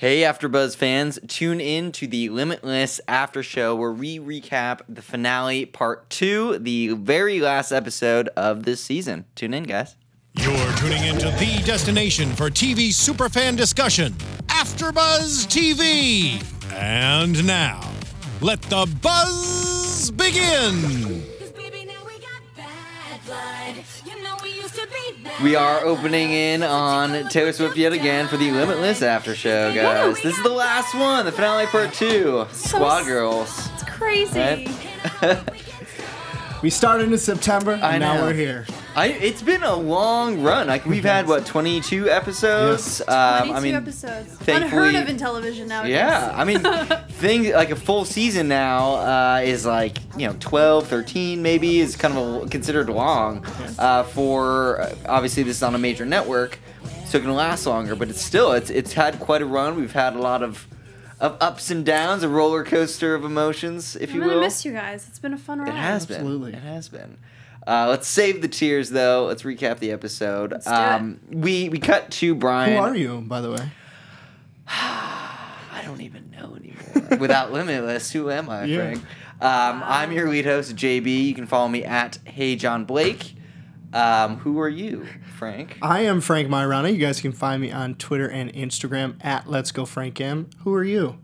Hey, AfterBuzz fans! Tune in to the Limitless After Show, where we recap the finale, part two, the very last episode of this season. Tune in, guys. You're tuning into the destination for TV superfan discussion, AfterBuzz TV. And now, let the buzz begin. We are opening in on Taylor Swift yet again for the Limitless After Show, guys. This is the last one, the finale part two. Squad Girls. It's crazy. Right? We started in September, and now we're here. I, it's been a long run. Like we've had what twenty two episodes. Um, 22 I mean, episodes. thankfully- Unheard of in television nowadays. Yeah, I mean, thing like a full season now uh, is like you know 12, 13 maybe is kind of a, considered long uh, for uh, obviously this is on a major network, so it can last longer. But it's still it's it's had quite a run. We've had a lot of of ups and downs, a roller coaster of emotions, if I'm you gonna will. miss you guys. It's been a fun ride. It has been. Absolutely. It has been. Uh, let's save the tears though. Let's recap the episode. Let's do it. um, we we cut to Brian. Who are you, by the way? I don't even know anymore. Without Limitless, who am I, Yeah. Frank? Um, I'm your lead host, JB. You can follow me at Hey John Blake. Um, who are you, Frank? I am Frank Myrana. You guys can find me on Twitter and Instagram at Let's Go Frank M. Who are you?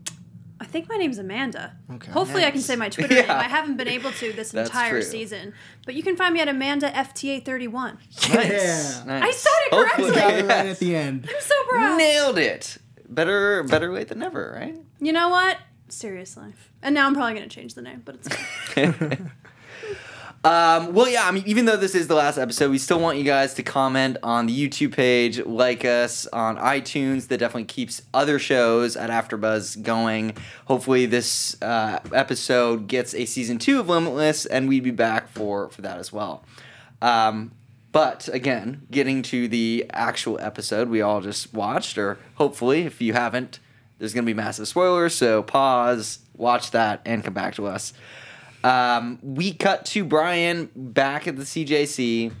I think my name's Amanda. Okay. Hopefully, I can say my Twitter Yeah. name. I haven't been able to this That's entire true. season, but you can find me at Amanda FTA31. Nice. Yeah. nice. I said it correctly. Hopefully- Got it right at the end. I'm so proud. Nailed it. Better better late than never, right? You know what? Seriously. And now I'm probably gonna change the name, but it's fine. Um, well, yeah, I mean, even though this is the last episode, we still want you guys to comment on the YouTube page, like us on iTunes. That definitely keeps other shows at AfterBuzz going. Hopefully, this uh, episode gets a season two of Limitless, and we'd be back for for that as well. Um, but again, getting to the actual episode we all just watched, or hopefully, if you haven't, there's going to be massive spoilers. So pause, watch that, and come back to us. Um, we cut to Brian back at the CJC.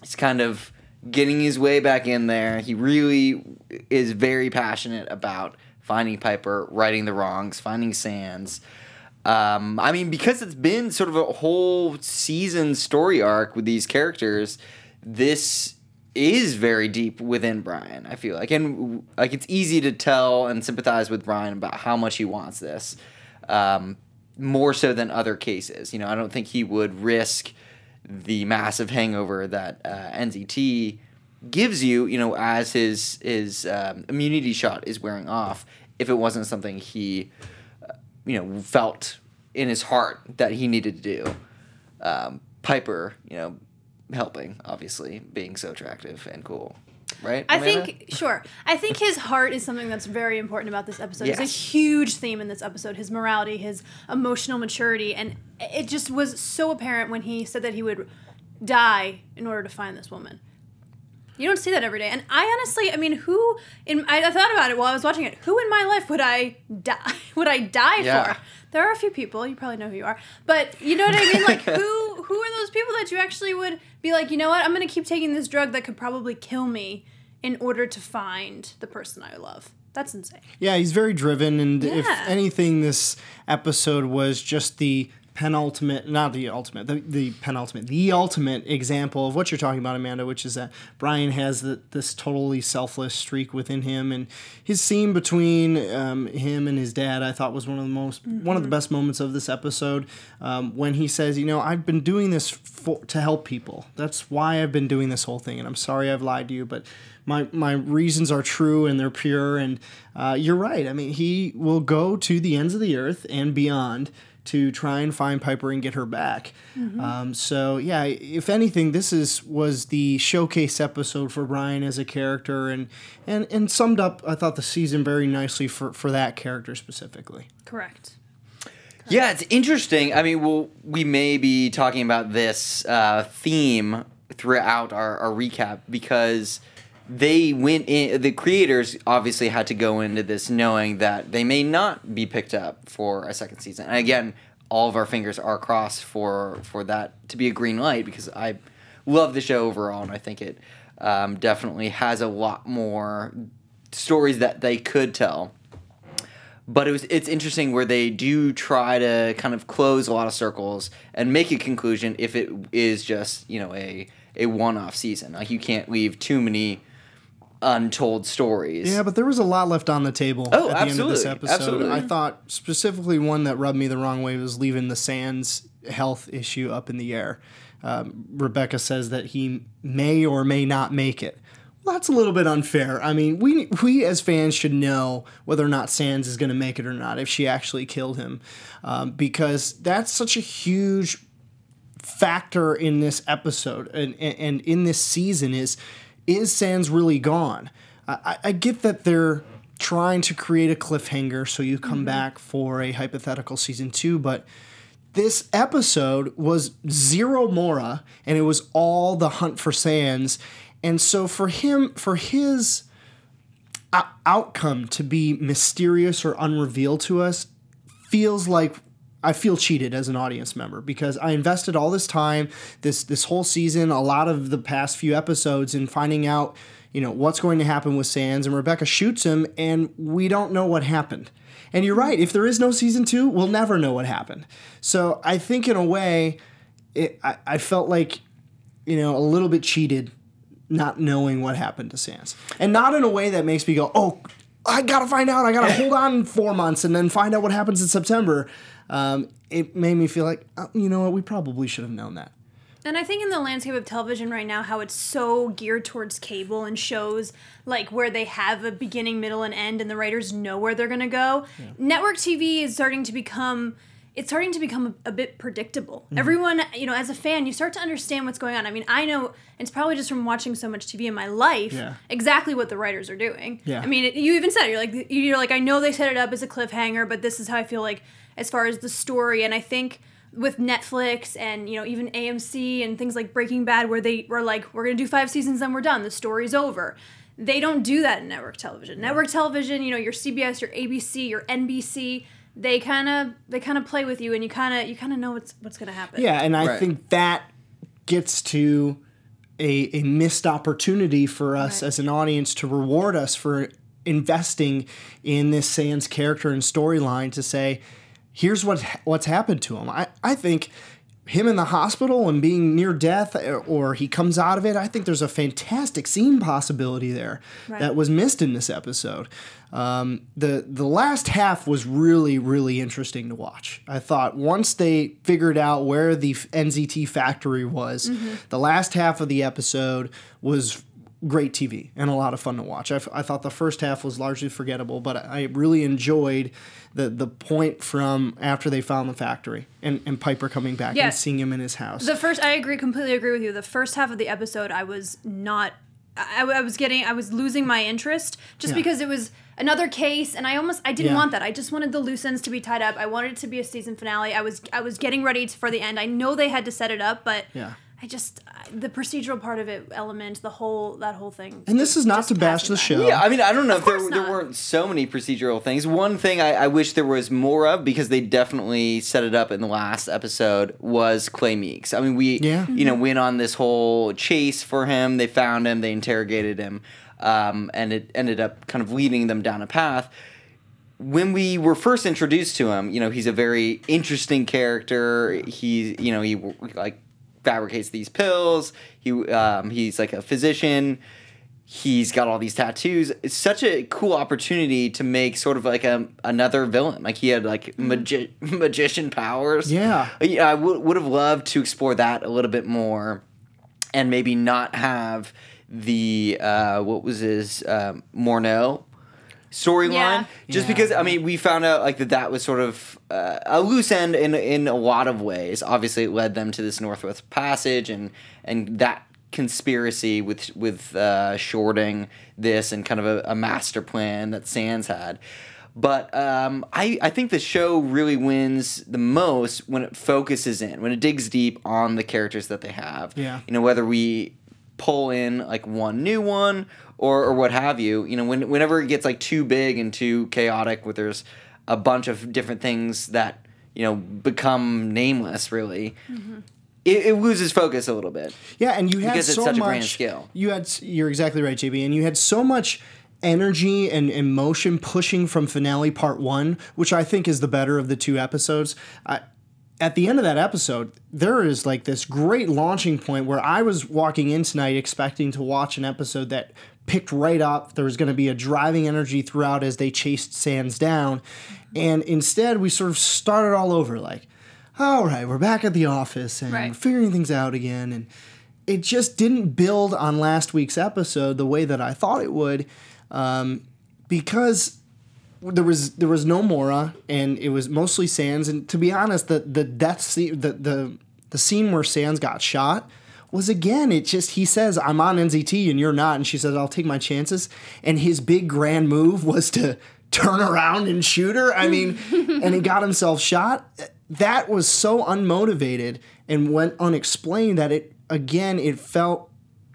He's kind of getting his way back in there. He really is very passionate about finding Piper, righting the wrongs, finding Sands. Um, I mean, because it's been sort of a whole season story arc with these characters, this is very deep within Brian. I feel like, and like it's easy to tell and sympathize with Brian about how much he wants this, um, more so than other cases. You know, I don't think he would risk the massive hangover that uh, NZT gives you. You know, as his his um, immunity shot is wearing off, if it wasn't something he you know, felt in his heart that he needed to do. Um, Piper, you know, helping, obviously, being so attractive and cool. Right? I Amanda? think sure. I think his heart is something that's very important about this episode. It's a huge theme in this episode. His morality, his emotional maturity, and it just was so apparent when he said that he would die in order to find this woman. You don't see that every day. And I honestly, I mean, who in I, I thought about it while I was watching it. Who in my life would I die would I die Yeah. for? There are a few people, you probably know who you are. But you know what I mean? Like who who are those people that you actually would be like, you know what, I'm gonna keep taking this drug that could probably kill me in order to find the person I love. That's insane. Yeah, he's very driven, and if anything, this episode was just the penultimate, not the ultimate, the, the penultimate, the ultimate example of what you're talking about, Amanda, which is that Brian has the, this totally selfless streak within him, and his scene between um, him and his dad, I thought was one of the most, one of the best moments of this episode, um, when he says, you know, I've been doing this for, to help people. That's why I've been doing this whole thing, and I'm sorry I've lied to you, but my my reasons are true and they're pure. And uh, you're right. I mean he will go to the ends of the earth and beyond to try and find piper and get her back um, so yeah if anything this is was the showcase episode for brian as a character and and and summed up i thought the season very nicely for for that character specifically Correct. Yeah, it's interesting. I mean, we'll, we may be talking about this uh, theme throughout our, our recap because they went in, the creators obviously had to go into this knowing that they may not be picked up for a second season. And again, all of our fingers are crossed for, for that to be a green light because I love the show overall and I think it um, definitely has a lot more stories that they could tell but it was it's interesting where they do try to kind of close a lot of circles and make a conclusion if it is just you know a a one off season. Like you can't leave too many untold stories. Yeah, but there was a lot left on the table Oh, at the end of this episode. absolutely. I thought specifically one that rubbed me the wrong way was leaving the Sands health issue up in the air. Um, Rebecca says that he may or may not make it. Well, that's a little bit unfair. I mean, we we as fans should know whether or not Sands is going to make it or not if she actually killed him, um, because that's such a huge factor in this episode and, and, and in this season is is Sands really gone? I, I- get that they're trying to create a cliffhanger so you come mm-hmm. back for a hypothetical season two, but this episode was zero Morra and it was all the hunt for Sands. And so for him, for his outcome to be mysterious or unrevealed to us feels like I feel cheated as an audience member because I invested all this time, this this whole season, a lot of the past few episodes in finding out, you know, what's going to happen with Sands and Rebecca shoots him and we don't know what happened. And you're right, if there is no season 2, we'll never know what happened. So, I think in a way it, I, I felt like you know, a little bit cheated not knowing what happened to Sands. And not in a way that makes me go, oh, I gotta find out. I gotta hold on four months and then find out what happens in September. Um, it made me feel like, oh, you know what, we probably should have known that. And I think in the landscape of television right now, how it's so geared towards cable and shows like where they have a beginning, middle, and end, and the writers know where they're gonna go. Network TV is starting to become. It's starting to become a, a bit predictable. Mm-hmm. Everyone, you know, as a fan, you start to understand what's going on. I mean, I know it's probably just from watching so much TV in my life Yeah. exactly what the writers are doing. Yeah. I mean, it, you even said it, you're like you're like I know they set it up as a cliffhanger, but this is how I feel like as far as the story. And I think with Netflix and you know even AMC and things like Breaking Bad, where they were like, we're gonna do five seasons, then we're done. The story's over. They don't do that in network television. Network television, you know, your CBS, your ABC, your NBC, they kind of they kind of play with you, and you kind of you kind of know what's what's gonna happen. Yeah, and I Right. think that gets to a, a missed opportunity for us Right. as an audience to reward us for investing in this Sands character and storyline to say, here's what what's happened to him. I, I think him in the hospital and being near death or, or he comes out of it, I think there's a fantastic scene possibility there Right. that was missed in this episode. Um, the the last half was really really interesting to watch. I thought once they figured out where the NZT factory was, the last half of the episode was great TV and a lot of fun to watch. I, f- I thought the first half was largely forgettable, but I really enjoyed the the point from after they found the factory and, and Piper coming back Yeah. and seeing him in his house. The first, I agree, completely agree with you. The first half of the episode, I was not, I, I was getting, I was losing my interest just Yeah. because it was another case, and I almost, I didn't Yeah. want that. I just wanted the loose ends to be tied up. I wanted it to be a season finale. I was, I was getting ready for the end. I know they had to set it up, but Yeah. I just, the procedural part of it, element, the whole, that whole thing. and this is not to bash the by. show. Yeah, I mean, I don't know if there, course there weren't so many procedural things. One thing I, I wish there was more of because they definitely set it up in the last episode was Clay Meeks. I mean, we Yeah. you know went on this whole chase for him. They found him. They interrogated him, um, and it ended up kind of leading them down a path. When we were first introduced to him, you know, he's a very interesting character. He's, you know, he like fabricates these pills. He, um, he's like a physician he's got all these tattoos. It's such a cool opportunity to make sort of like a another villain. Like he had like magi- magician powers. Yeah. yeah. I would would have loved to explore that a little bit more, and maybe not have the uh, what was his um, Morneau storyline. Yeah. Just Yeah. because I mean we found out like that that was sort of uh, a loose end in in a lot of ways. Obviously, it led them to this Northwest Passage and and that conspiracy with with uh, shorting this and kind of a, a master plan that Sands had. But um, I, I think the show really wins the most when it focuses in, when it digs deep on the characters that they have. Yeah. You know, whether we pull in like one new one or, or what have you, you know, when, whenever it gets like too big and too chaotic, where there's a bunch of different things that, you know, become nameless really, mm-hmm. it, it loses focus a little bit. Yeah, and you had Because it's so such a much. grand scale. You had you're exactly right, JB, and you had so much energy and emotion pushing from finale part one, which I think is the better of the two episodes. I, at the end of that episode, there is like this great launching point where I was walking in tonight expecting to watch an episode that picked right up. There was going to be a driving energy throughout as they chased Sands down. And instead, we sort of started all over like, all right, we're back at the office and Right. figuring things out again. And it just didn't build on last week's episode the way that I thought it would um, because there was there was no Morra and it was mostly Sands and to be honest the the death scene the the the scene where Sands got shot was again it just he says I'm on NZT and you're not and she says I'll take my chances and his big grand move was to turn around and shoot her I mean and he got himself shot that was so unmotivated and went unexplained that it again it felt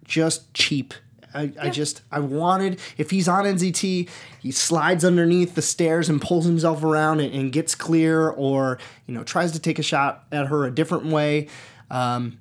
just cheap. I, I just I wanted if he's on NZT, he slides underneath the stairs and pulls himself around and, and gets clear, or you know tries to take a shot at her a different way. Um,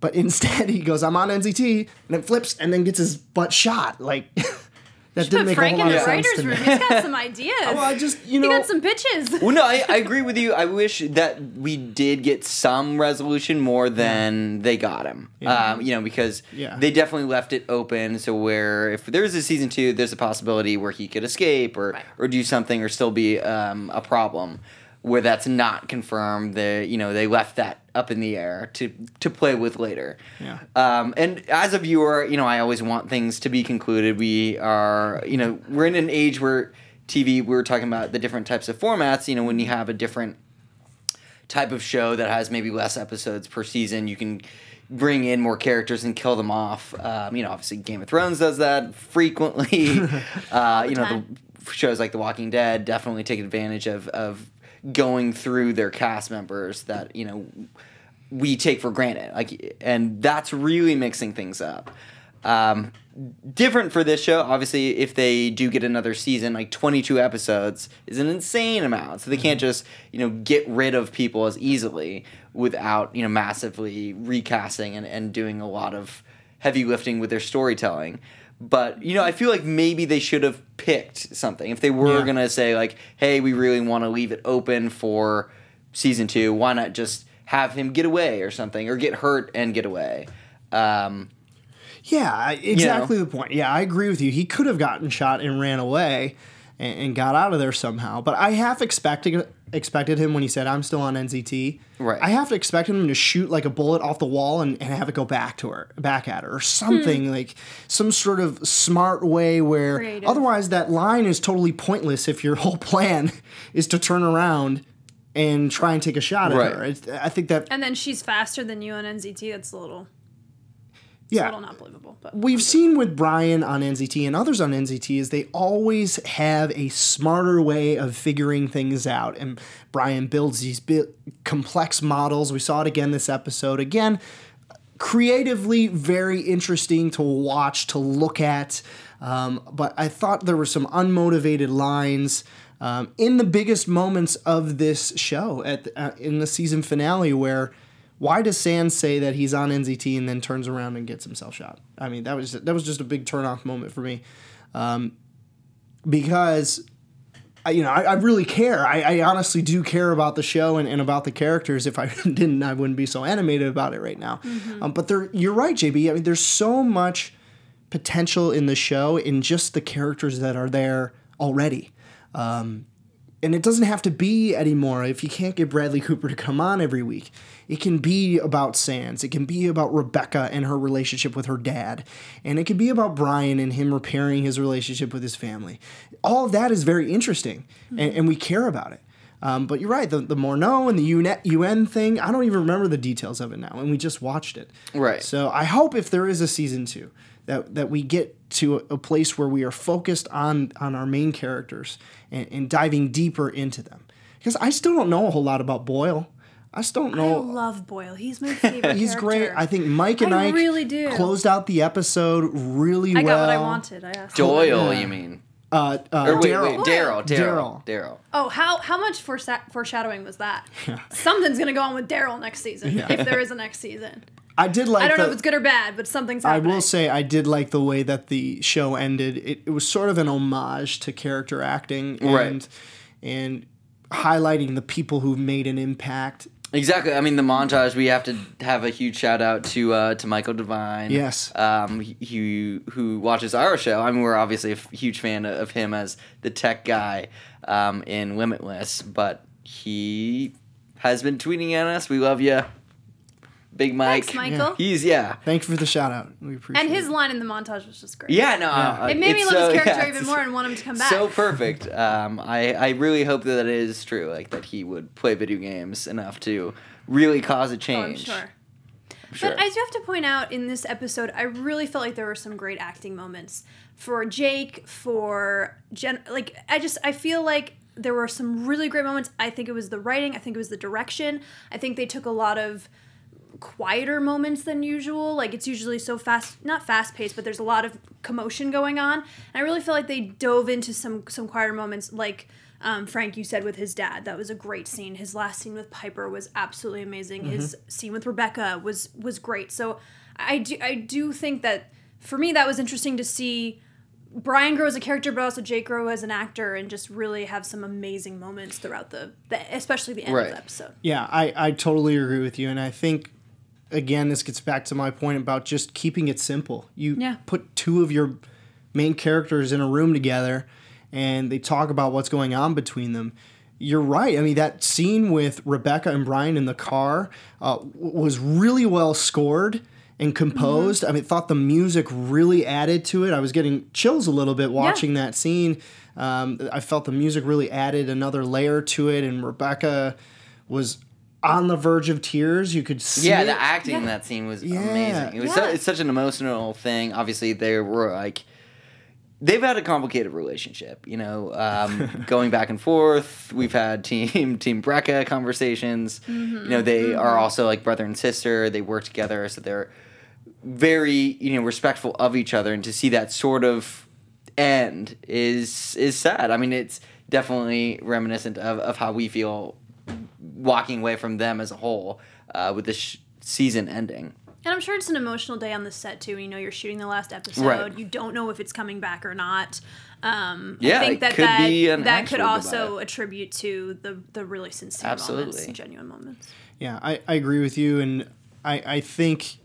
but instead, he goes, "I'm on NZT," and then flips and then gets his butt shot. Like that didn't make Frank a in whole the lot of sense writers' to me. room. He's got some ideas. Well, I just you he know got some pitches. Well, no, I, I agree with you. I wish that we did get some resolution more than they got him. Um, you know, because Yeah. they definitely left it open. So where if there's a season two, there's a possibility where he could escape or Right. or do something or still be um, a problem. Where that's not confirmed, they you know they left that up in the air to to play with later. Yeah. Um, and as a viewer, you know, I always want things to be concluded. We are, you know, we're in an age where TV. We were talking about the different types of formats. You know, when you have a different type of show that has maybe less episodes per season, you can bring in more characters and kill them off. Um, you know, obviously Game of Thrones does that frequently. uh, you know, the shows like The Walking Dead definitely take advantage of of going through their cast members that you know we take for granted. Like, and that's really mixing things up. Um, different for this show, obviously, if they do get another season, like 22 episodes is an insane amount. So they can't just, you know, get rid of people as easily without, you know, massively recasting and, and doing a lot of heavy lifting with their storytelling. But, you know, I feel like maybe they should have picked something. If they were Yeah. going to say, like, hey, we really want to leave it open for season two, why not just have him get away or something, or get hurt and get away? Um, Yeah, exactly the point. Yeah, I agree with you. He could have gotten shot and ran away and, and got out of there somehow. But I half expected expected him when he said, "I'm still on NZT." Right. I have to expect him to shoot like a bullet off the wall and, and have it go back to her, back at her, or something hmm. like some sort of smart way where Creative. otherwise that line is totally pointless if your whole plan is to turn around and try and take a shot at Right. her. It's, I think that and then she's faster than you on NZT. That's a little, it's yeah. a little not believable. But we've seen with Brian on NZT and others on NZT is they always have a smarter way of figuring things out. And Brian builds these bi- complex models. We saw it again this episode. Again, creatively very interesting to watch, to look at. Um, but I thought there were some unmotivated lines. Um, in the biggest moments of this show, at the, uh, in the season finale, where why does Sands say that he's on NZT and then turns around and gets himself shot? I mean, that was that was just a big turnoff moment for me, um, because I, you know I, I really care. I, I honestly do care about the show and, and about the characters. If I didn't, I wouldn't be so animated about it right now. Um, but there, you're right, JB. I mean, there's so much potential in the show in just the characters that are there already. Um, and it doesn't have to be anymore if you can't get Bradley Cooper to come on every week. It can be about Sands. It can be about Rebecca and her relationship with her dad. And it can be about Brian and him repairing his relationship with his family. All of that is very interesting, and, and we care about it. Um, but you're right, the, the Morneau and the UN, UN thing, I don't even remember the details of it now, and we just watched it. Right. So I hope if there is a season two, that, that we get to a, a place where we are focused on, on our main characters and, and diving deeper into them. Because I still don't know a whole lot about Boyle. I still don't know. I love Boyle. He's my favorite. He's great. I think Mike and I Ike really do. closed out the episode really I well. got what I wanted. I asked. Doyle, Yeah. you mean? Uh, uh, Or wait, Daryl. wait, Daryl, Daryl, Daryl. Daryl. Oh, how how much foresha- foreshadowing was that? Something's gonna go on with Daryl next season if there is a next season. I did like. I don't know if it's good or bad, but something's I will say I did like the way that the show ended. It, it was sort of an homage to character acting and Right. and highlighting the people who've made an impact. Exactly. I mean, the montage. We have to have a huge shout out to uh, to Michael Devine. Yes. Um, he, he who watches our show. I mean, we're obviously a f- huge fan of him as the tech guy um, in Limitless, but he has been tweeting at us. We love you, Big Mike. Thanks, Michael. He's yeah. Thank you for the shout out. We appreciate it. And his it. line in the montage was just great. Yeah, no, uh, It made me love so- his character yeah, even more and want him to come back. So perfect. Um, I I really hope that that is true. Like that he would play video games enough to really cause a Oh, I'm change. sure. Sure. But I do have to point out in this episode, I really felt like there were some great acting moments for Jake, for Jen. Like, I just, I feel like there were some really great moments. I think it was the writing, I think it was the direction. I think they took a lot of quieter moments than usual. Like, it's usually so fast, not fast paced, but there's a lot of commotion going on. And I really feel like they dove into some, some quieter moments, like, um, Frank, you said with his dad, that was a great scene. His last scene with Piper was absolutely amazing. His scene with Rebecca was was great. So I do I do think that for me that was interesting to see Brian grow as a character, but also Jake grow as an actor, and just really have some amazing moments throughout the, the especially the end of the episode. Yeah, I, I totally agree with you. And I think, again, this gets back to my point about just keeping it simple. You Yeah. put two of your main characters in a room together and they talk about what's going on between them. You're right. I mean, that scene with Rebecca and Brian in the car uh, was really well scored and composed. I mean, thought the music really added to it. I was getting chills a little bit watching that scene. Um, I felt the music really added another layer to it, and Rebecca was on the verge of tears. You could see Yeah, it. the acting in that scene was Yeah. amazing. It was so, Yeah. it's such an emotional thing. Obviously, they were like they've had a complicated relationship. You know, um, going back and forth. We've had team Team Brecca conversations. Mm-hmm. You know, they are also like brother and sister. They work together, so they're very you know respectful of each other. And to see that sort of end is is sad. I mean, it's definitely reminiscent of, of how we feel walking away from them as a whole uh, with this sh- season ending. And I'm sure it's an emotional day on the set too. You know, you're shooting the last episode. Right. You don't know if it's coming back or not. Um, Yeah, I think that could that, be an that could also goodbye. attribute to the the really sincere moments Absolutely. and genuine moments. Yeah, I, I agree with you, and I, I think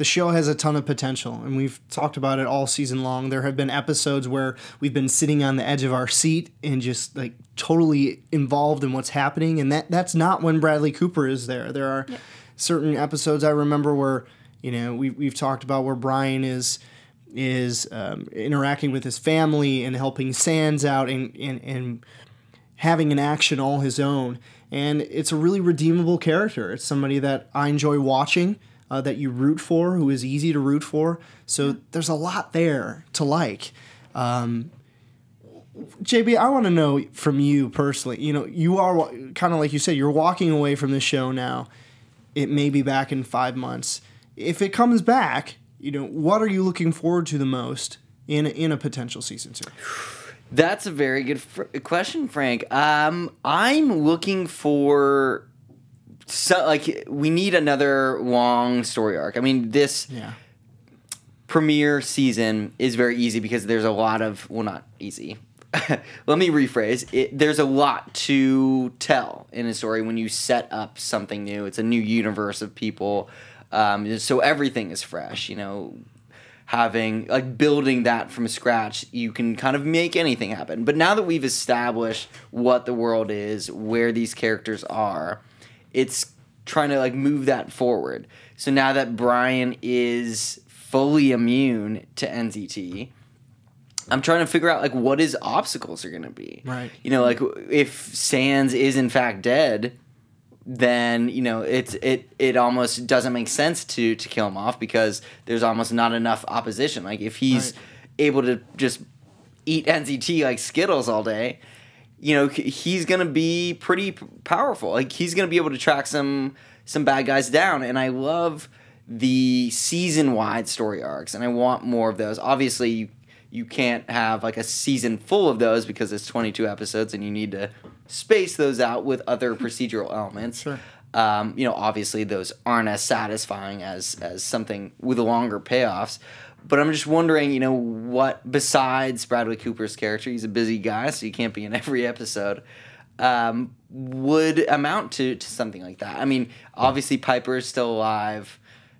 the show has a ton of potential, and we've talked about it all season long. There have been episodes where we've been sitting on the edge of our seat and just like totally involved in what's happening, and that that's not when Bradley Cooper is there. There are certain episodes I remember where you know we we've talked about where Brian is is um, interacting with his family and helping Sands out and and, and having an action all his own. And it's a really redeemable character. It's somebody that I enjoy watching, uh, that you root for, who is easy to root for. So there's a lot there to like. Um, JB, I want to know from you personally. You know, you are kind of like you said, you're walking away from the show now. It may be back in five months. If it comes back, you know, what are you looking forward to the most in in a potential season two? That's a very good fr- question, Frank. Um, I'm looking for so like we need another long story arc. I mean, this Yeah. premiere season is very easy because there's a lot of well, not easy. Let me rephrase. It, there's a lot to tell in a story when you set up something new. It's a new universe of people, um, so everything is fresh. You know, having like building that from scratch, you can kind of make anything happen. But now that we've established what the world is, where these characters are, it's trying to like move that forward. So now that Brian is fully immune to NZT, I'm trying to figure out like what his obstacles are going to be. Right. You know, like if Sands is in fact dead, then you know it's it it almost doesn't make sense to to kill him off because there's almost not enough opposition. Like if he's Right. able to just eat NZT like Skittles all day, you know he's gonna be pretty powerful. Like he's gonna be able to track some some bad guys down. And I love the season wide story arcs, and I want more of those. Obviously, you you can't have like a season full of those because it's 22 episodes, and you need to space those out with other procedural elements. Sure. Um, you know, obviously those aren't as satisfying as as something with longer payoffs. But I'm just wondering, you know, what besides Bradley Cooper's character, he's a busy guy, so he can't be in every episode. Um, would amount to, to something like that. I mean, obviously Piper is still alive.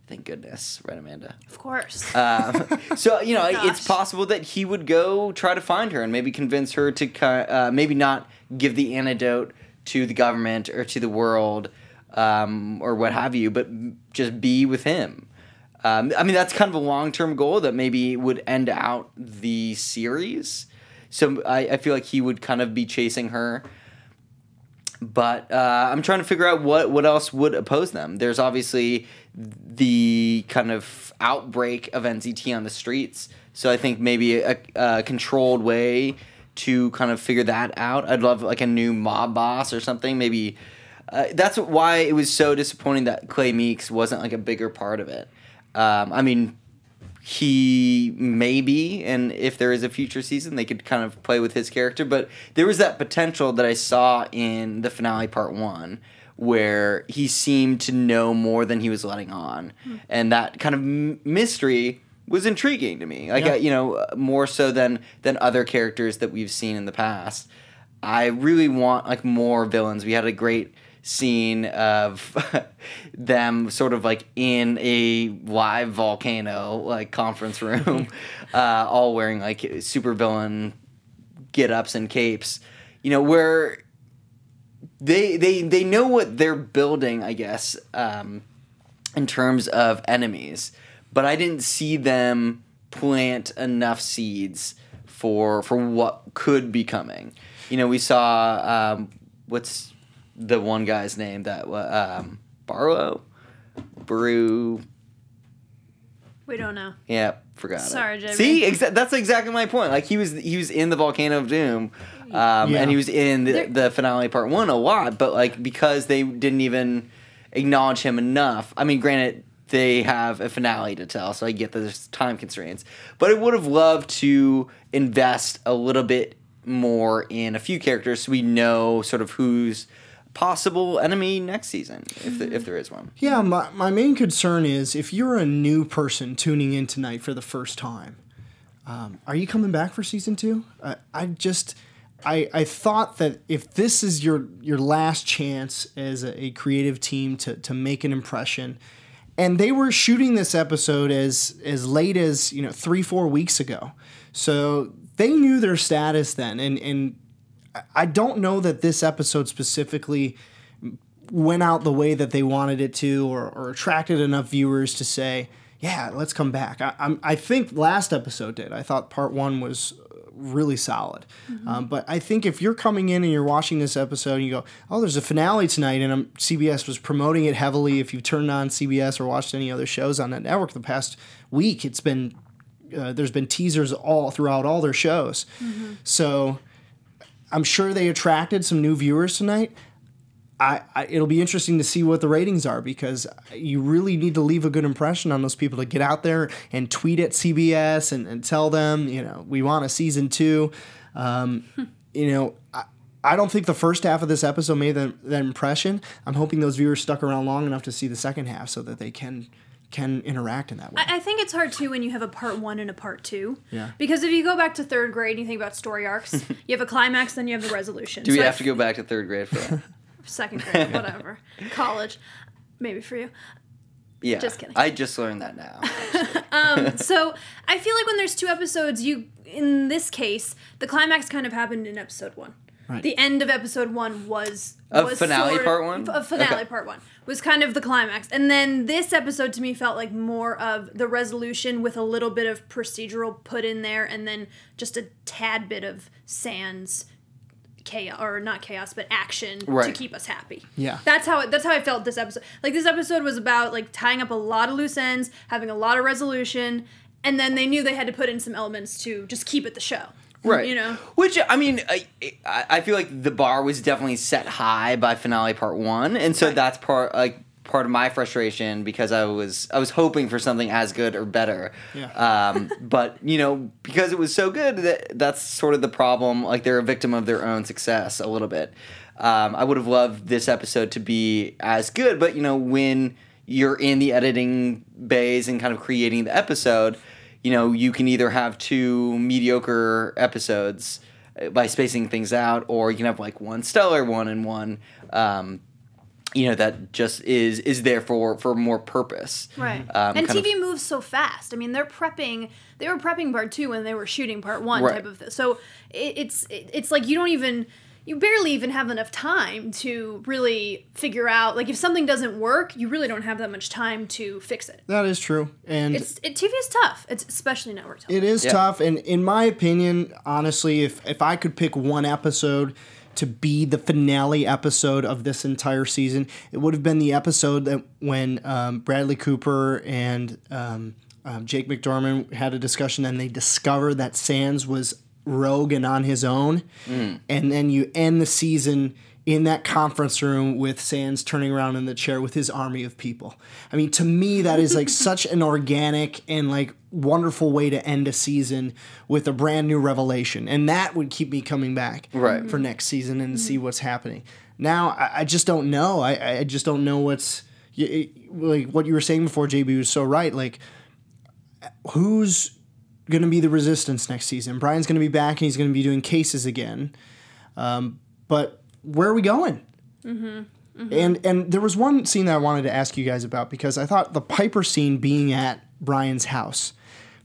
Thank goodness, right, Amanda? Of course. Um, so you know, it's possible that he would go try to find her and maybe convince her to uh, maybe not give the antidote to the government or to the world um, or what have you, but just be with him. Um, I mean, that's kind of a long term goal that maybe would end out the series. So I, I feel like he would kind of be chasing her but uh, I'm trying to figure out what what else would oppose them. There's obviously the kind of outbreak of NZT on the streets, so I think maybe a, a controlled way to kind of figure that out. I'd love like a new mob boss or something. Maybe uh, that's why it was so disappointing that Clay Meeks wasn't like a bigger part of it. Um, I mean, he maybe and if there is a future season they could kind of play with his character. But there was that potential that i saw in the finale part one where he seemed to know more than he was letting on. And that kind of m- mystery was intriguing to me. Like Yeah. uh, you know uh, more so than than other characters that we've seen in the past. I really want like more villains. We had a great scene of them sort of like in a live volcano like conference room uh, all wearing like super villain get ups and capes. You know where they they they know what they're building i guess um, in terms of enemies but i didn't see them plant enough seeds for for what could be coming. You know we saw um, what's the one guy's name that wa- um, barlow brew we don't know. yeah, forgot. Sorry, it. Jeremy. See, exa- that's exactly my point. Like he was, he was in the volcano of doom, um, Yeah. and he was in the, the finale part one a lot. But like because they didn't even acknowledge him enough. I mean, granted, they have a finale to tell, so I get that there's time constraints. But I would have loved to invest a little bit more in a few characters so we know sort of who's possible enemy next season if the, if there is one. Yeah, my, my main concern is if you're a new person tuning in tonight for the first time, um, are you coming back for season two? I I just, I, I thought that if this is your your last chance as a, a creative team to, to make an impression, and they were shooting this episode as as late as you know three four weeks ago, so they knew their status then, and and I- don't know that this episode specifically went out the way that they wanted it to or, or attracted enough viewers to say, yeah, let's come back. I, I'm, I think last episode did. I thought part one was really solid. Um, but I think if you're coming in and you're watching this episode and you go, oh, there's a finale tonight, and um, CBS was promoting it heavily. If you've turned on CBS or watched any other shows on that network the past week, it's been uh, there's been teasers all throughout all their shows. So I'm sure they attracted some new viewers tonight. I, I it'll be interesting to see what the ratings are because you really need to leave a good impression on those people to get out there and tweet at CBS and, and tell them you know we want a season two. Um, you know I, I don't think the first half of this episode made that, that impression. I'm hoping those viewers stuck around long enough to see the second half so that they can can interact in that way. I, I think it's hard too when you have a part one and a part two. Yeah. Because if you go back to third grade and you think about story arcs, you have a climax, then you have the resolution. Do we So I have to go back to third grade for that? second grade, whatever, college, maybe for you. Yeah. Just kidding. I just learned that now. Um, so I feel like when there's two episodes, you in this case, the climax kind of happened in episode one. Right. The end of episode one was Of was finale sort part one? Of finale Okay. part one was kind of the climax, and then this episode to me felt like more of the resolution with a little bit of procedural put in there, and then just a tad bit of Sands chaos or not chaos but action to keep us happy. Yeah. That's how it, that's how I felt this episode. Like this episode was about like tying up a lot of loose ends, having a lot of resolution, and then they knew they had to put in some elements to just keep it the show. Right. You know. Which I mean, I, I I feel like the bar was definitely set high by finale part one, and so Right. that's part like part of my frustration because I was I was hoping for something as good or better. Yeah. Um, but you know, because it was so good, that that's sort of the problem. Like they're a victim of their own success a little bit. Um, I would have loved this episode to be as good, but you know, when you're in the editing bays and kind of creating the episode, you know, you can either have two mediocre episodes uh, by spacing things out, or you can have like one stellar one and one. Um, you know that just is is there for for more purpose Right. Um, and TV of- moves so fast. I mean, they're prepping. They were prepping part two when they were shooting part one Right. type of thing. So it, it's it, it's like you don't even you barely even have enough time to really figure out like if something doesn't work, you really don't have that much time to fix it. That is true, and It's it, TV is tough. It's especially network It television. is Yeah. tough, and in my opinion, honestly, if if I could pick one episode to be the finale episode of this entire season, it would have been the episode that when um, Bradley Cooper and um, um, Jake McDorman had a discussion, and they discovered that Sands was rogue and on his own, mm. and then you end the season in that conference room with Sands turning around in the chair with his army of people. I mean, to me, that is like such an organic and like wonderful way to end a season with a brand new revelation. And that would keep me coming back Right. for next season and see mm-hmm. what's happening. Now, I, I just don't know. I, I just don't know what's it- like what you were saying before, JB was so right. Like, who's going to be the resistance next season? Brian's going to be back and he's going to be doing cases again. Um, but where are we going? And and there was one scene that I wanted to ask you guys about because I thought the Piper scene being at Brian's house.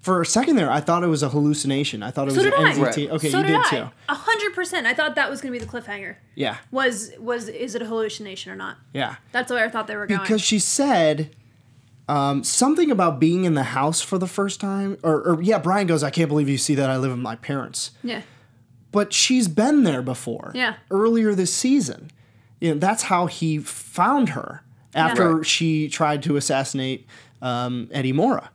For a second there, I thought it was a hallucination. I thought it So was an I. NZT. Right. Okay, so you did, did I. too. A hundred percent. I thought that was going to be the cliffhanger. Yeah, Was was is it a hallucination or not? yeah. That's where I thought they were going. Because she said um, something about being in the house for the first time, or, or yeah, Brian goes, "I can't believe you see that I live with my parents." yeah. but she's been there before. Yeah. Earlier this season. You know, that's how he found her after Right. she tried to assassinate um, Eddie Morra.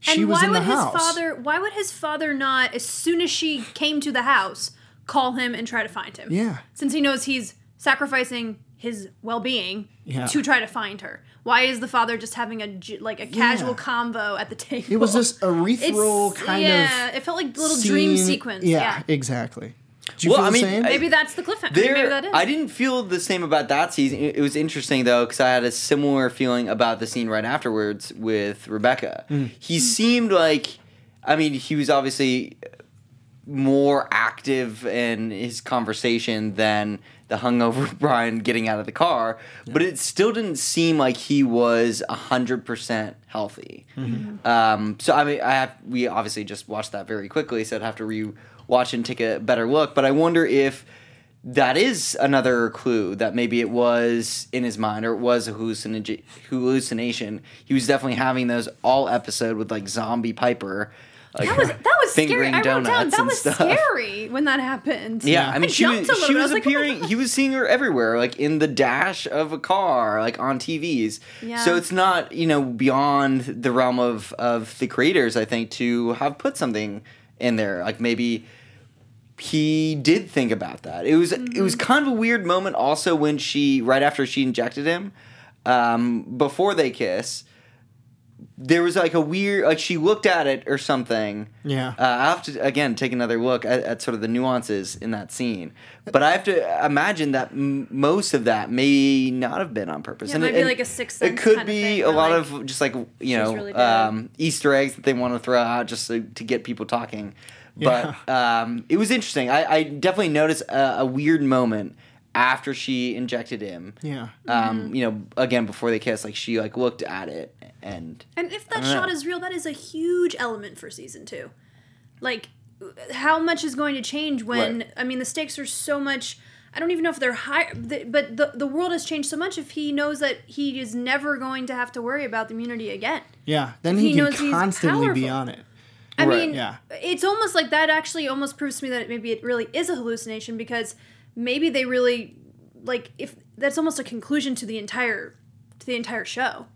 She and was why in the would house. his father? Why would his father not, as soon as she came to the house, call him and try to find him? Yeah. Since he knows he's sacrificing his well-being Yeah. to try to find her. Why is the father just having a like a casual convo at the table? It was this ethereal It's- kind yeah, of yeah. it felt like a little dream sequence. Yeah, Yeah. exactly. Did you Well, feel I the mean, same? Maybe that's the cliffhanger. There, Maybe that is. I didn't feel the same about that season. It, it was interesting though because I had a similar feeling about the scene right afterwards with Rebecca. Mm. He seemed like, I mean, he was obviously more active in his conversation than the hungover Brian getting out of the car, but it still didn't seem like he was hundred percent healthy. Mm-hmm. Um, so I mean, I have we obviously just watched that very quickly, so I'd have to re-watch and take a better look. But I wonder if that is another clue that maybe it was in his mind or it was a hallucinogen- hallucination. He was definitely having those all episode with like zombie Piper. Like, that was that was scary. I wrote down that and was stuff. scary when that happened. Yeah, I mean, she jumped was, a little she bit. I was like, appearing. He was seeing her everywhere, like in the dash of a car, like on TVs. Yeah. So it's not you know beyond the realm of of the creators. I think to have put something in there, like maybe he did think about that. It was it Mm-hmm. was kind of a weird moment. Also, when she right after she injected him, um, before they kiss. There was like a weird, like she looked at it or something, Yeah. uh, I have to again take another look at, at sort of the nuances in that scene, but I have to imagine that m- most of that may not have been on purpose. Yeah, it might be like a Sixth It could kind of be thing, a lot like, of just like you know really um, Easter eggs that they want to throw out just so, to get people talking. But um, it was interesting. I, I definitely noticed a, a weird moment after she injected him. yeah. Um, Mm-hmm. you know, again before they kissed, like she like looked at it and And if that shot know. is real, that is a huge element for season two. Like, how much is going to change when? Right. I mean, the stakes are so much. I don't even know if they're high, but the the world has changed so much. If he knows that he is never going to have to worry about the immunity again, Yeah. Then he, he can knows constantly be on it. I Right. mean, Yeah. it's almost like that. Actually, almost proves to me that maybe it really is a hallucination because maybe they really like if that's almost a conclusion to the entire to the entire show.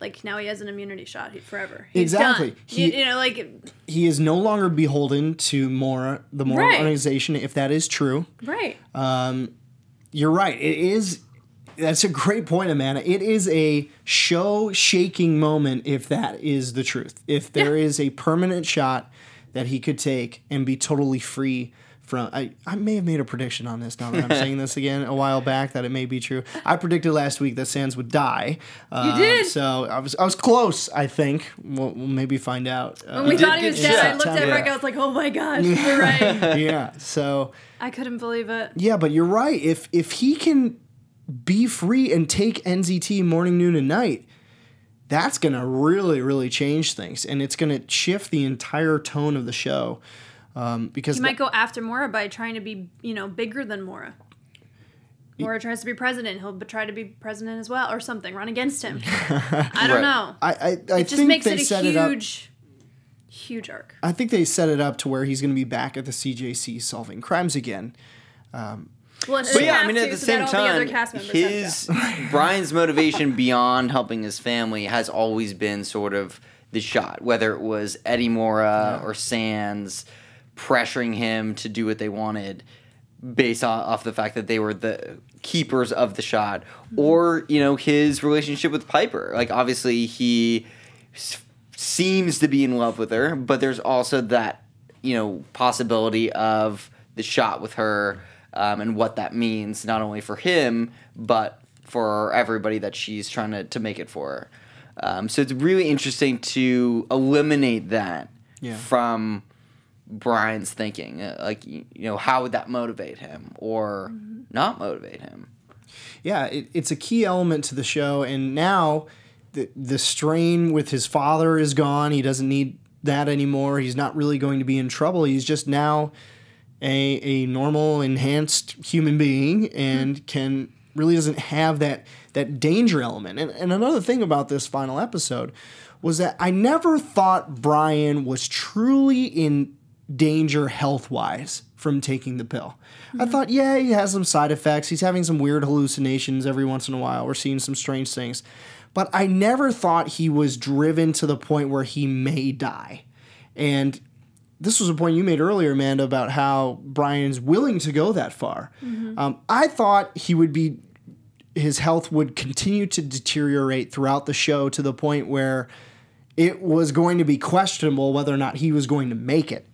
Like now he has an immunity shot forever. He's Exactly. He- you, you know, like He is no longer beholden to Morra, the Morra Right. organization, if that is true. right. Um, you're right. It is that's a great point, Amanda. It is a show shaking moment if that is the truth. If there is a permanent shot that he could take and be totally free from. I, I may have made a prediction on this now that I'm saying this again a while back that it may be true. I predicted last week that Sands would die. Um, did? So I was I was close. I think we'll, we'll maybe find out. Uh, When we thought he was dead, I looked at Yeah. Frank. I was like, "Oh my gosh, you're right." yeah. So I couldn't believe it. yeah, but you're right. If if he can be free and take NZT morning, noon, and night, that's gonna really, really change things, and it's gonna shift the entire tone of the show. Um, because He might go after Morra by trying to be, you know, bigger than Morra. Morra tries to be president. He'll b- try to be president as well, or something. Run against him. I don't Right. know. I I, I It just think makes they it a set it up. huge, huge arc. I think they set it up to where he's gonna be back at the CJC solving crimes again. Well, But yeah, I mean, to, at the so same that all the time, cast members have his Brian's motivation beyond helping his family has always been sort of the shot, whether it was Eddie Morra or Sands pressuring him to do what they wanted based off, off the fact that they were the keepers of the shot or you know his relationship with piper. Like obviously he s- seems to be in love with her but there's also that you know possibility of the shot with her um, and what that means not only for him but for everybody that she's trying to, to make it for. Um, so it's really interesting to eliminate that Yeah. from Brian's thinking. Uh, like, you you know, how would that motivate him or not motivate him? yeah, it, it's a key element to the show. And now the the strain with his father is gone. He doesn't need that anymore. He's not really going to be in trouble. He's just now a a normal, enhanced human being and can really doesn't have that that danger element. And and another thing about this final episode was that I never thought Brian was truly in danger health wise from taking the pill. I thought, yeah, he has some side effects. He's having some weird hallucinations every once in a while. We're seeing some strange things. But I never thought he was driven to the point where he may die. And this was a point you made earlier, Amanda, about how Brian's willing to go that far. Um, I thought he would be, his health would continue to deteriorate throughout the show to the point where it was going to be questionable whether or not he was going to make it.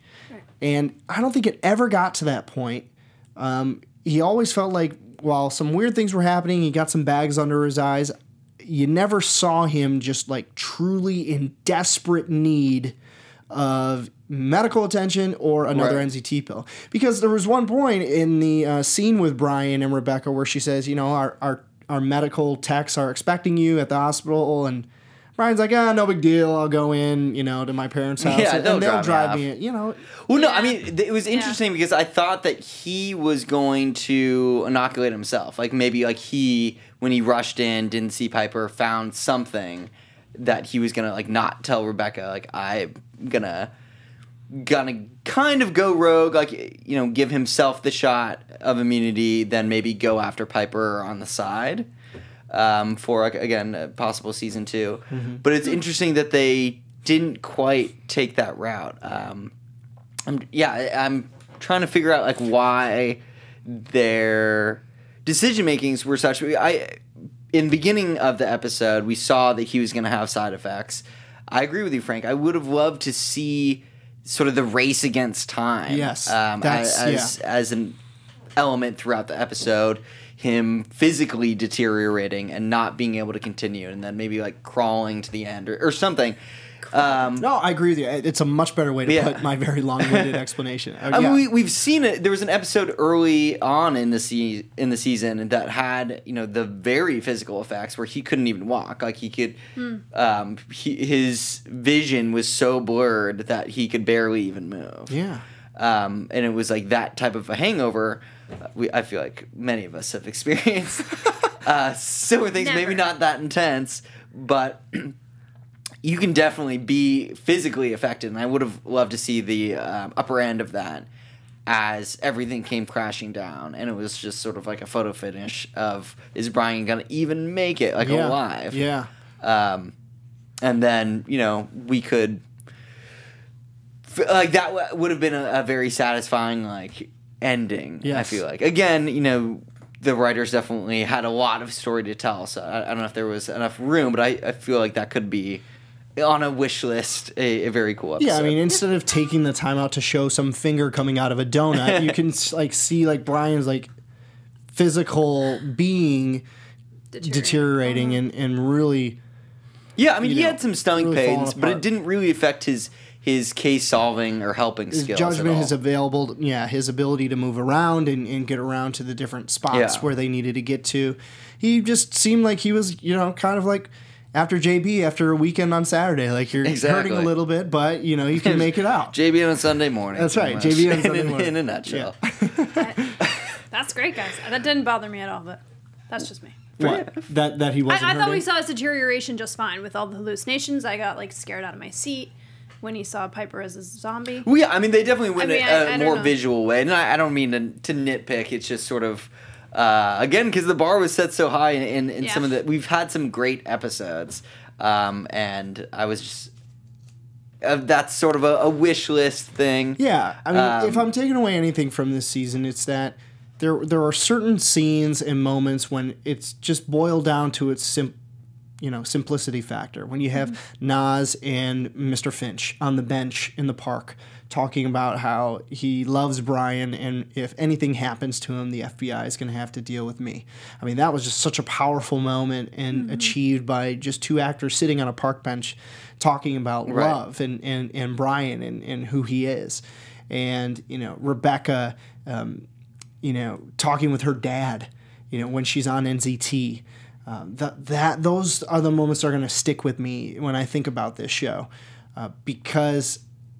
And I don't think it ever got to that point. Um, he always felt like while some weird things were happening, he got some bags under his eyes. You never saw him just like truly in desperate need of medical attention or another Right. NZT pill. Because there was one point in the uh, scene with Brian and Rebecca where she says, you know, our, our, our medical techs are expecting you at the hospital. And Brian's like, ah, no big deal. I'll go in, you know, to my parents' house. Yeah, and they'll they'll drive me drive off. me, in. You know, Well, no, I mean, it was interesting because I thought that he was going to inoculate himself. Like maybe like he, when he rushed in, didn't see Piper, found something that he was gonna like not tell Rebecca. Like I'm gonna gonna kind of go rogue, like you know, give himself the shot of immunity, then maybe go after Piper on the side um, for again a possible season 2 But it's interesting that they didn't quite take that route. Um, I'm, yeah, I'm trying to figure out like why their decision makings were such. I in the beginning of the episode we saw that he was going to have side effects. I agree with you, Frank. I would have loved to see sort of the race against time. Yes, um, that's- as as an element throughout the episode. Him physically deteriorating and not being able to continue, and then maybe like crawling to the end or, or something. Um, No, I agree with you. It's a much better way to Yeah. put my very long-winded explanation. Uh, I mean, yeah. we, we've seen it. There was an episode early on in the se- in the season that had you know the very physical effects where he couldn't even walk. Like he could, um, he, his vision was so blurred that he could barely even move. yeah. Um, and it was like that type of a hangover. We, I feel like many of us have experienced uh, similar things. Maybe not that intense, but you can definitely be physically affected. And I would have loved to see the um, upper end of that as everything came crashing down, and it was just sort of like a photo finish of is Brian gonna even make it like yeah. alive? Yeah. um, and then you know we could like that w- would have been a, a very satisfying like ending i feel like again you know the writers definitely had a lot of story to tell. So I, I don't know if there was enough room, but I, I feel like that could be on a wish list a, a very cool episode. Yeah, I mean, instead of taking the time out to show some finger coming out of a donut, you can like see like Brian's like physical being deteriorating mm-hmm. and, and really yeah, I mean, he know, had some stomach really pains, but it didn't really affect his his case solving or helping his skills. judgment, at all. his available, yeah, his ability to move around and, and get around to the different spots Yeah. where they needed to get to. He just seemed like he was, you know, kind of like after JB after a weekend on Saturday. Like you're hurting a little bit, but you know you can make it out. JB on a Sunday morning. That's right, pretty JB on Sunday in, morning. In a nutshell. That's great, guys. That didn't bother me at all, but that's just me. What that that he wasn't. I, I thought we saw his deterioration just fine with all the hallucinations. I got like scared out of my seat when he saw Piper as a zombie. Well, yeah, I mean, they definitely went mean, a, I- a I don't more know. visual way, and I, I don't mean to, to nitpick. It's just sort of uh, again because the bar was set so high, and in, in some of the we've had some great episodes, um, and I was just uh, that's sort of a, a wish list thing. Yeah, I mean, if Um, I'm taking away anything from this season, it's that there there are certain scenes and moments when it's just boiled down to its sim, you know, simplicity factor. When you have Naz and Mr. Finch on the bench in the park talking about how he loves Brian, and if anything happens to him, the FBI is going to have to deal with me. I mean, that was just such a powerful moment and achieved by just two actors sitting on a park bench talking about Right. love and, and, and Brian and, and who he is. And, you know, Rebecca, um, you know, talking with her dad, you know, when she's on NZT. Um, that, that those are the moments that are going to stick with me when I think about this show, uh, because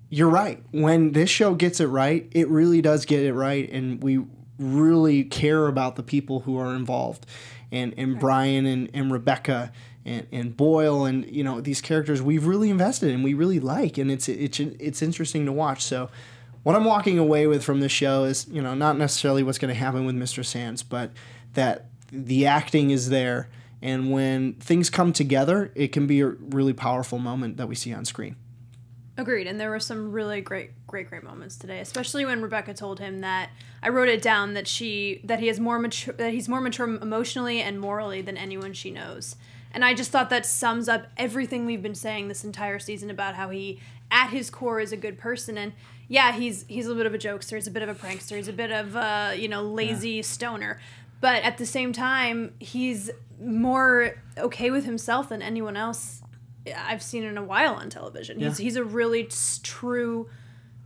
you're right. When this show gets it right, it really does get it right, and we really care about the people who are involved, and and Brian and, and Rebecca and, and Boyle and you know these characters we've really invested in, we really like, and it's it's it's interesting to watch. So what I'm walking away with from this show is, you know, not necessarily what's going to happen with Mr. Sands, but that the acting is there. And when things come together, it can be a really powerful moment that we see on screen. Agreed. And there were some really great, great, great moments today, especially when Rebecca told him that I wrote it down that she that he is more mature that he's more mature emotionally and morally than anyone she knows. And I just thought that sums up everything we've been saying this entire season about how he at his core is a good person and yeah, he's he's a little bit of a jokester, he's a bit of a prankster, he's a bit of a, you know, lazy stoner. But at the same time, he's more okay with himself than anyone else I've seen in a while on television. He's Yeah. he's a really true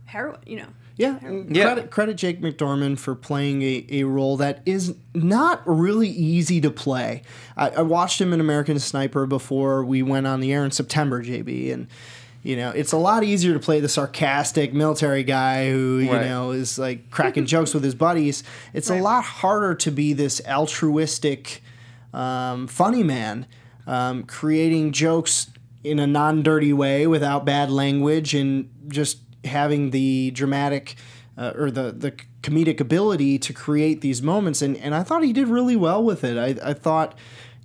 heroine, you know. Yeah, Yeah. Credit, credit Jake McDorman for playing a, a role that is not really easy to play. I, I watched him in American Sniper before we went on the air in September, JB, and you know it's a lot easier to play the sarcastic military guy who you Right. know is like cracking jokes with his buddies. It's a lot harder to be this altruistic, um, funny man, um, creating jokes in a non-dirty way without bad language and just having the dramatic uh, or the the comedic ability to create these moments and and I thought he did really well with it. I, I thought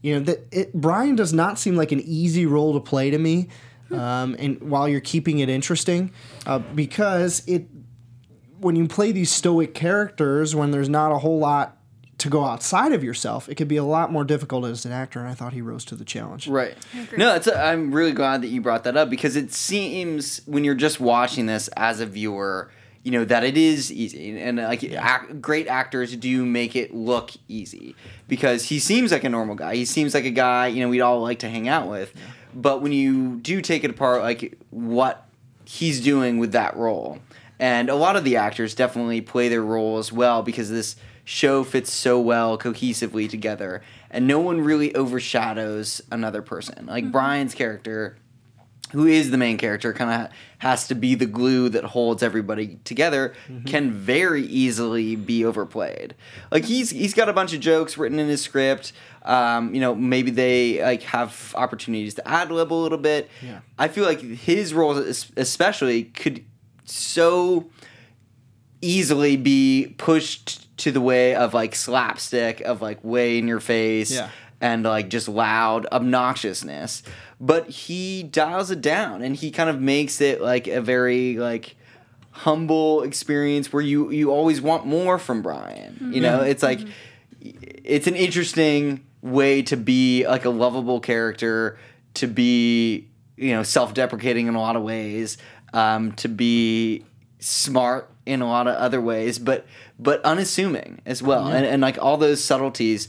you know that it, Brian does not seem like an easy role to play to me. Um, and while you're keeping it interesting, uh, because it when you play these stoic characters when there's not a whole lot to go outside of yourself, it could be a lot more difficult as an actor. And I thought he rose to the challenge. Right. No, it's a, I'm really glad that you brought that up because it seems when you're just watching this as a viewer, you know that it is easy, and like ac great actors do make it look easy because he seems like a normal guy. He seems like a guy you know we'd all like to hang out with, but when you do take it apart, like what he's doing with that role, and a lot of the actors definitely play their role as well because this show fits so well cohesively together and no one really overshadows another person. Like mm-hmm. brian's character who is the main character kind of has to be the glue that holds everybody together can very easily be overplayed. Like he's he's got a bunch of jokes written in his script. Um, you know maybe they like have opportunities to ad lib a little bit. Yeah. i feel like his role especially could so easily be pushed to the way of like slapstick of like way in your face. Yeah. And like just loud obnoxiousness. But he dials it down and he kind of makes it like a very like humble experience where you you always want more from Brian you know? It's like it's an interesting way to be like a lovable character, to be you know self-deprecating in a lot of ways, um, to be smart in a lot of other ways, but but unassuming as well, and and like all those subtleties.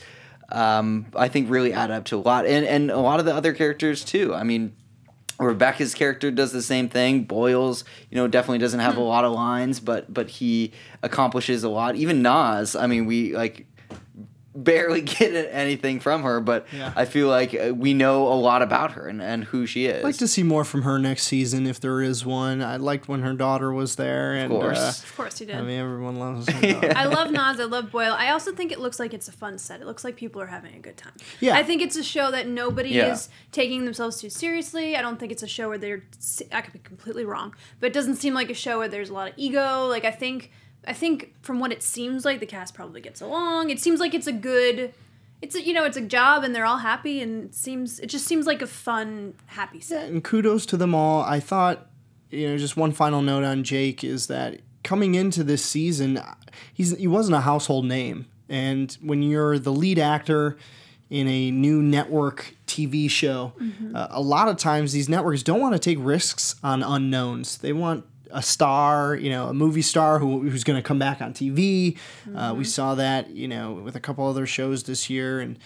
Um, I think really add up to a lot, and and a lot of the other characters too. I mean, Rebecca's character does the same thing. Boyles, you know, definitely doesn't have a lot of lines, but but he accomplishes a lot. Even Naz, I mean, we like barely get anything from her, but Yeah. I feel like uh, we know a lot about her and, and who she is. I'd like to see more from her next season if there is one. I liked when her daughter was there, and course. uh, Of course, you did. I mean everyone loves her daughter. I love Naz. I love Boyle. I also think it looks like it's a fun set. It looks like people are having a good time. Yeah. I think it's a show that nobody Yeah. is taking themselves too seriously. I don't think it's a show where they're. I could be completely wrong, but it doesn't seem like a show where there's a lot of ego. Like I think, I think from what it seems like, the cast probably gets along. It seems like it's a good. It's a, you know it's a job and they're all happy and it seems it just seems like a fun happy set. and kudos to them all. I thought, you know, just one final note on Jake is that coming into this season, he's he wasn't a household name, and when you're the lead actor in a new network TV show, uh, a lot of times these networks don't want to take risks on unknowns. They want a star, you know, a movie star who, who's going to come back on TV. Uh, we saw that, you know, with a couple other shows this year, and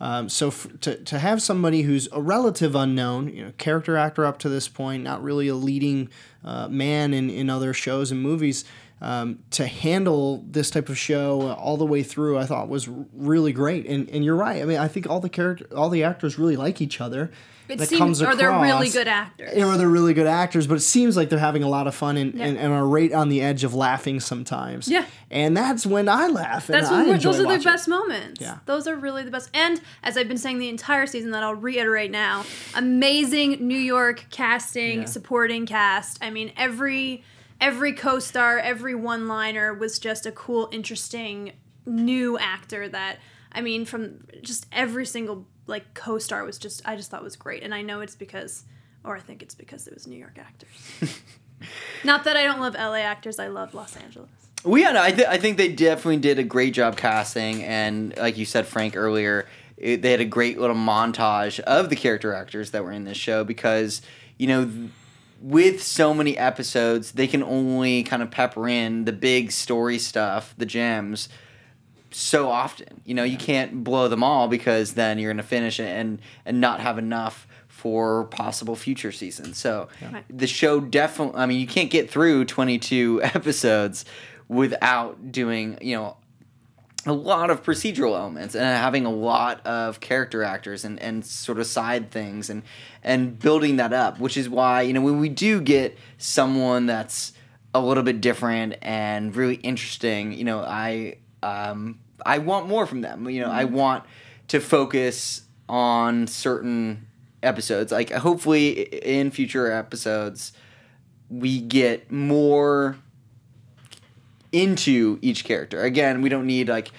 um, so f- to, to have somebody who's a relative unknown, you know, character actor up to this point, not really a leading uh, man in, in other shows and movies, um, to handle this type of show all the way through, I thought was really great. And and you're right. I mean, I think all the character, all the actors really like each other. It That seems comes or they're really good actors. Or they're really good actors, but it seems like they're having a lot of fun and, Yeah. and, and are right on the edge of laughing sometimes. Yeah. And that's when I laugh. That's when those are the best moments. Yeah. Those are really the best. And as I've been saying the entire season, that I'll reiterate now, amazing New York casting, Yeah. supporting cast. I mean, every every co-star, every one-liner was just a cool, interesting new actor that I mean, from just every single like co-star was just I just thought was great. And I know it's because or I think it's because it was New York actors. Not that I don't love LA actors, I love Los Angeles. Well, yeah, no, I, th- I think they definitely did a great job casting, and like you said, Frank earlier, it, they had a great little montage of the character actors that were in this show because you know. th- with so many episodes, they can only kind of pepper in the big story stuff, the gems, so often. You know, you can't blow them all because then you're going to finish it and and not have enough for possible future seasons. So Right. the show definitely. I mean, you can't get through 22 episodes without doing you know a lot of procedural elements and having a lot of character actors and, and sort of side things and and building that up which is why you know when we do get someone that's a little bit different and really interesting you know i um i want more from them. You know i want to focus on certain episodes. Like hopefully in future episodes we get more into each character. Again, we don't need like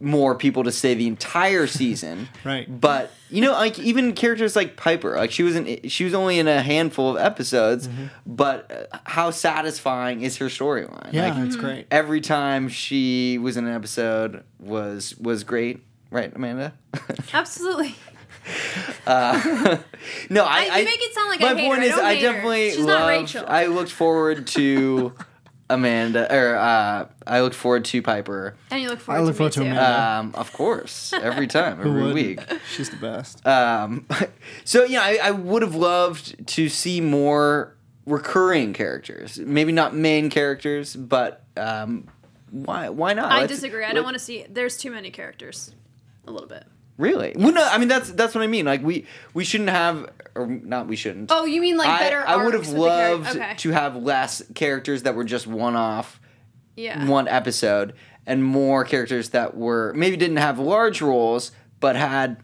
more people to stay the entire season. Right. But you know, like even characters like Piper, like she was in she was only in a handful of episodes, Mm-hmm. but uh, how satisfying is her storyline? Yeah, Like, it's great. every time she was in an episode was was great. Right, Amanda? Absolutely. uh, no, I, I- you make it sound like my I hate her. point I don't I hate her. definitely She's not loved. Rachel. I looked forward to Amanda, or uh, I look forward to Piper. And you look forward I look to forward to me too. Amanda. Um, of course, every time, every wouldn't? week. She's the best. Um, so yeah, I, I would have loved to see more recurring characters. Maybe not main characters, but um, why? Why not? I Let's- disagree. I don't want to see. There's too many characters. A little bit. Really? Well, no. I mean, that's that's what I mean. Like we we shouldn't have, or not. We shouldn't. Oh, you mean like I, better? I would have with the charac- loved okay. to have less characters that were just one off, Yeah. one episode, and more characters that were maybe didn't have large roles but had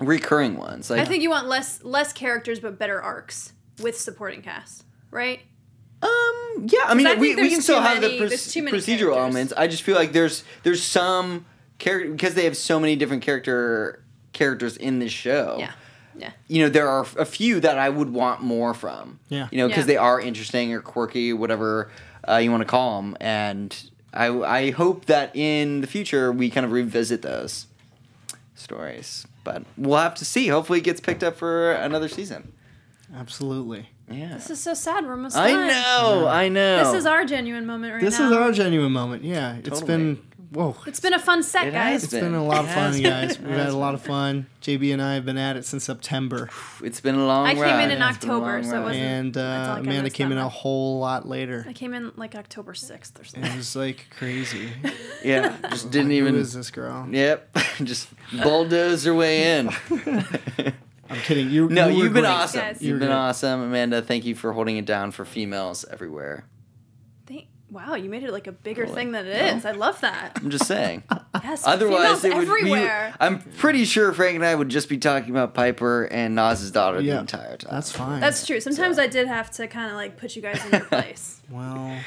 recurring ones. Like I think you want less less characters but better arcs with supporting cast, right? Um. Yeah. I mean, I we, we can still too have the many procedural characters. elements. I just feel like there's there's some character because they have so many different character characters in this show. Yeah. Yeah. You know, there are a few that I would want more from. Yeah. You know, because Yeah. they are interesting or quirky, whatever uh, you want to call them, and I I hope that in the future we kind of revisit those stories. But we'll have to see. Hopefully, it gets picked up for another season. Absolutely. Yeah. This is so sad. We're almost I done. know. I know. This is our genuine moment right This now. This is our genuine moment. Yeah, it's been whoa. It's been a fun set, It guys. has It's been a lot of fun, has guys. We've had a lot of fun. JB and I have been at it since September, It's been a long I came in in It's been a October, so it wasn't- and uh, I kinda Amanda came in a whole lot later. I came in like October 6th or something. It was like crazy. Yeah, just didn't Who even. is this girl? Yep, just bulldoze her way in. I'm kidding. You no, you you've been great. awesome. guys. You You've been great. awesome, Amanda. Thank you for holding it down for females everywhere. Thank- wow, you made it like a bigger Totally. thing than it is. I love that. I'm just saying. Yes, Otherwise, it would everywhere. be. I'm pretty sure Frank and I would just be talking about Piper and Naz's daughter the Yeah, entire time. That's fine. That's true. Sometimes I did have to kind of like put you guys in your place. well,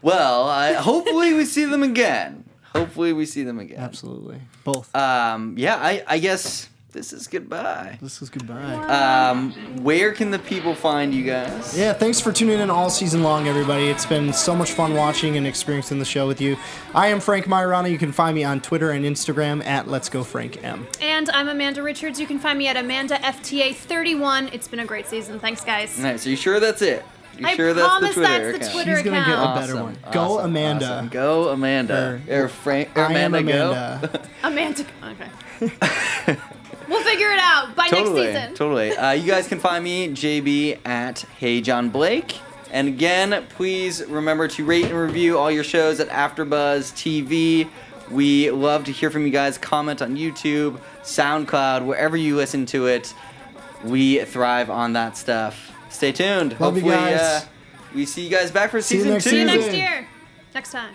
well. I, hopefully, we see them again. Hopefully, we see them again. absolutely. Both. Um. Yeah. I. I guess this is goodbye. this is goodbye. Um. Where can the people find you guys? Yeah, thanks for tuning in all season long, everybody. It's been so much fun watching and experiencing the show with you. I am Frank Myrana. You can find me on Twitter and Instagram at Let's Go Frank M. and I'm Amanda Richards. You can find me at Amanda FTA 31. It's been a great season. Thanks, guys. Nice. Are you sure that's it? You I sure that's promise the Twitter that's the account? Twitter She's gonna get account. a better one. Go awesome, Amanda. awesome. Go Amanda. Or- Or, Frank. Or I am Amanda. Go. Amanda. Amanda. Okay. we'll figure it out by totally. next season. Totally. Uh, you guys can find me JB at Hey John Blake. And again, please remember to rate and review all your shows at AfterBuzz TV. We love to hear from you guys. Comment on YouTube, SoundCloud, wherever you listen to it. We thrive on that stuff. Stay tuned. Love you Hopefully, guys. Uh, we see you guys back for See season two. See you next year. Next time.